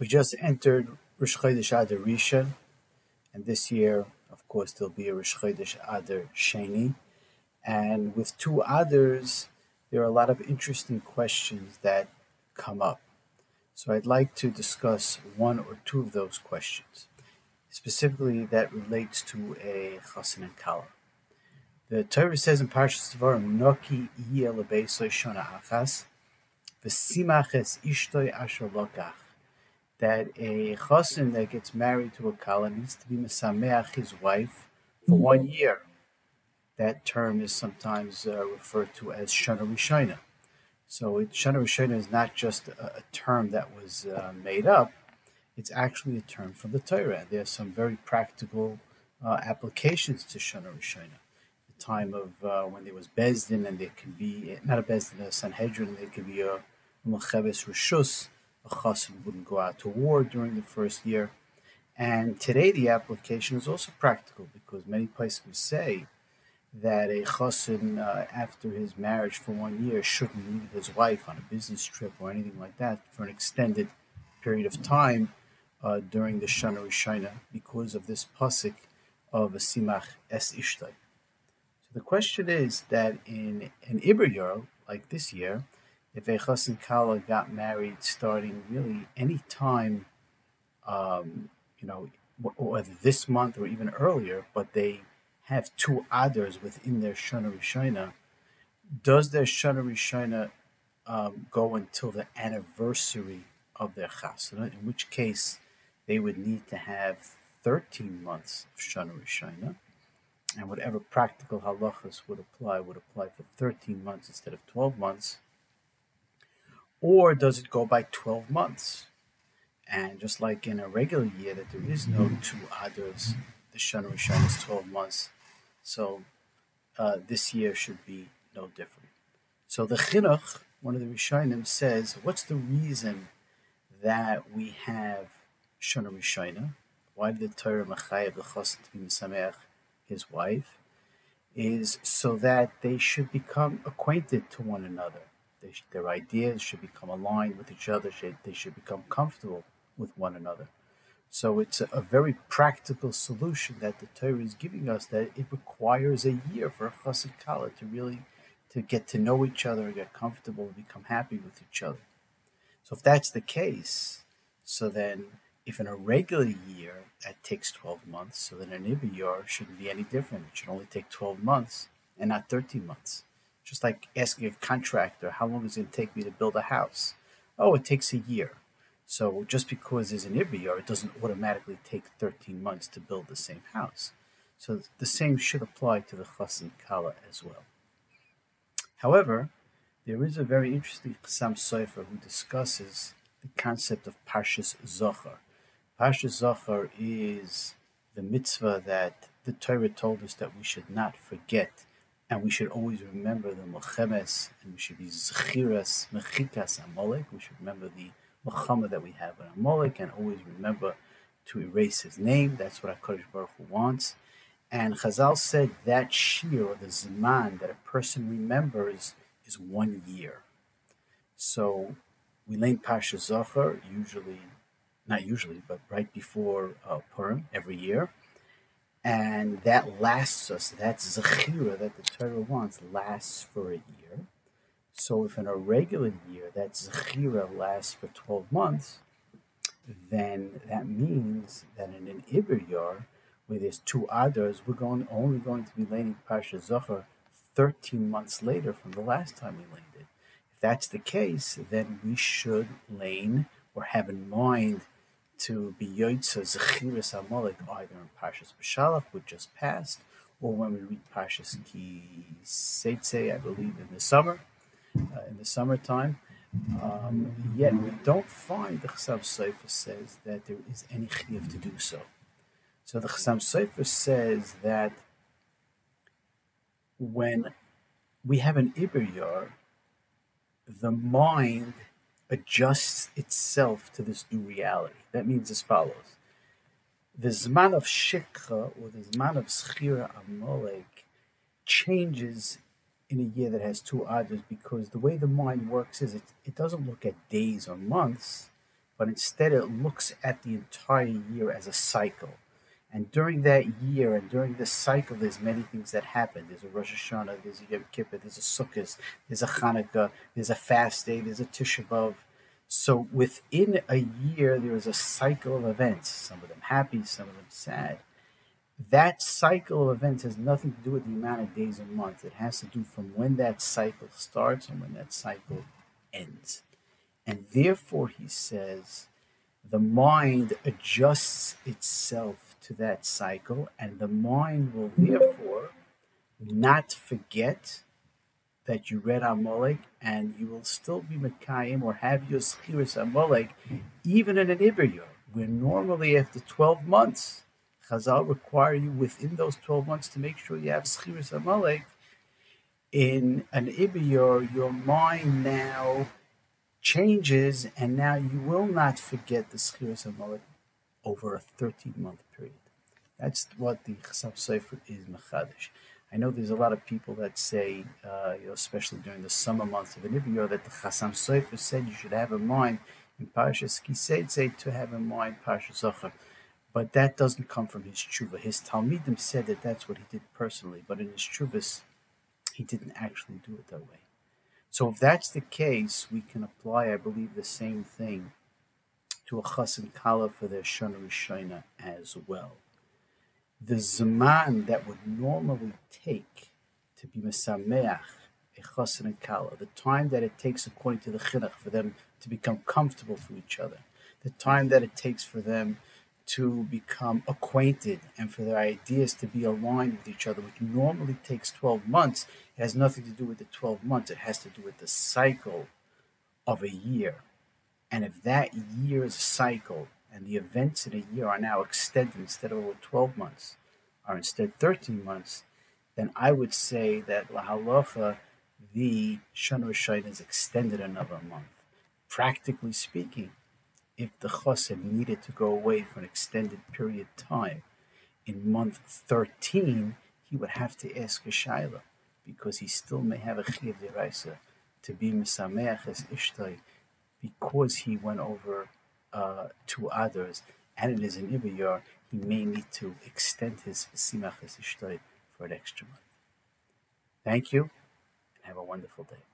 We just entered Rosh Chodesh Adar Rishon, and this year, of course, there'll be a Rosh Chodesh Adar Sheni. And with two Adars, there are a lot of interesting questions that come up. So I'd like to discuss one or two of those questions, specifically that relates to a chassan and kala. The Torah says in Parshas Devarim, "Noki yeh shona achas, v'simaches ishtoi asher lokach." That a chassan that gets married to a kala needs to be mesameach his wife for mm-hmm. one year. That term is sometimes uh, referred to as shana rishona. So it, shana rishona is not just a, a term that was uh, made up; it's actually a term from the Torah. There are some very practical uh, applications to shana rishona. The time of uh, when there was bezdin, and there can be not a bezdin, a sanhedrin, there could be a mecheves rishus a chassid wouldn't go out to war during the first year. And today the application is also practical because many places say that a chassid, uh, after his marriage for one year, shouldn't leave his wife on a business trip or anything like that for an extended period of time uh, during the Shana Rishona because of this pasuk of a simach es ishtai. So the question is that in an Iber like this year, if a chassan kala got married starting really any time, um, you know, whether this month or even earlier, but they have two Adars within their shana does their shana um, go until the anniversary of their chasana? In which case, they would need to have 13 months of shana and whatever practical halachas would apply would apply for 13 months instead of 12 months or does it go by 12 months? And just like in a regular year, that there is no two Adars, the Shana Rishon is 12 months. So uh, this year should be no different. So the Chinuch, one of the Rishonim, says, what's the reason that we have Shana Rishona? Why did the Torah Machayev Chassid to be Mesameach, his wife? Is so that they should become acquainted to one another sh- their ideas should become aligned with each other. Should, they should become comfortable with one another. So it's a, a, very practical solution that the Torah is giving us. That it requires a year for a chassid kala to really to get to know each other, get comfortable, and become happy with each other. So if that's the case, so then if in a regular year that takes 12 months, so then an Ibiyar shouldn't be any different. It should only take 12 months and not 13 months. Just like asking a contractor, how long is it going to take me to build a house? Oh, it takes a year. So just because there's an Ibiyar, it doesn't automatically take 13 months to build the same house. So the same should apply to the Chassan Kala as well. However, there is a very interesting Chassam Sofer who discusses the concept of Parshas Zachor. Parshas Zachor is the mitzvah that the Torah told us that we should not forget and we should always remember the Mochemes, and we should be Zechiras, Mechikas, Amalek. We should remember the Mochama that we have with Amalek, and always remember to erase his name. That's what HaKadosh Baruch Hu wants. And Chazal said that shir, or the Zman, that a person remembers is one year. So we learn Pasha Zachor, usually, not usually, but right before uh, Purim every year and that lasts us. That zechira that the Torah wants lasts for a year. So if in a regular year that zechira lasts for twelve months, then that means that in an iber year, where there's two Adars, we're going only going to be laying Pasha Zachor 13 months later from the last time we laid it. If that's the case, then we should lane or have in mind to be Yoitza Zechiris Amalek either in Parshas Beshalach, which just passed, or when we read Parshas Ki Seitze, I believe, in the summer, uh, in the summertime. Um, yet we don't find the Chassam Sofer says that there is any chiyuv to do so. So the Chassam Sofer says that when we have an Iber the mind adjusts itself to this new reality. That means as follows. The Zman of Shikha or the Zman of Schira Amalek changes in a year that has two Adars because the way the mind works is it, it doesn't look at days or months, but instead it looks at the entire year as a cycle. And during that year and during this cycle, there's many things that happen. There's a Rosh Hashanah, there's a Yom Kippur, there's a Sukkot, there's a Hanukkah, there's a fast day, there's a Tisha B'av. So within a year, there is a cycle of events. Some of them happy, some of them sad. That cycle of events has nothing to do with the amount of days a month. It has to do from when that cycle starts and when that cycle ends. And therefore, he says, the mind adjusts itself that cycle, and the mind will therefore not forget that you read Amalek, and you will still be Mekayim or have your Schiris Amalek, even in an Iber where normally after 12 months, Chazal require you within those 12 months to make sure you have Schiris Amalek. In an Iber your mind now changes, and now you will not forget the Schiris Amalek over a 13 month period. That's what the Chasam Sofer is Mechadish. I know there's a lot of people that say, uh, you know, especially during the summer months of an Ibiyah, that the Chasam Sofer said you should have in mind in Parashas Kiseitze to have in mind Parashas Zachar. But that doesn't come from his tshuva. His Talmidim said that that's what he did personally, but in his tshuvas, he didn't actually do it that way. So if that's the case, we can apply, I believe, the same thing to a chassan kala for their Shana Rishona as well. The zaman that would normally take to be mesameach a chassan kala, the time that it takes according to the chinuch for them to become comfortable for each other, the time that it takes for them to become acquainted and for their ideas to be aligned with each other, which normally takes 12 months, it has nothing to do with the 12 months. It has to do with the cycle of a year. And if that year's cycle and the events in a year are now extended instead of over 12 months, are instead 13 months, then I would say that La Halacha, the Shana is extended another month. Practically speaking, if the chosim needed to go away for an extended period of time, in month 13, he would have to ask a shaila because he still may have a chiv deraisa to be misameach as ishtai because he went over uh, to Adars and it is an ibiyar, he may need to extend his simach as ishtai for an extra month. Thank you and have a wonderful day.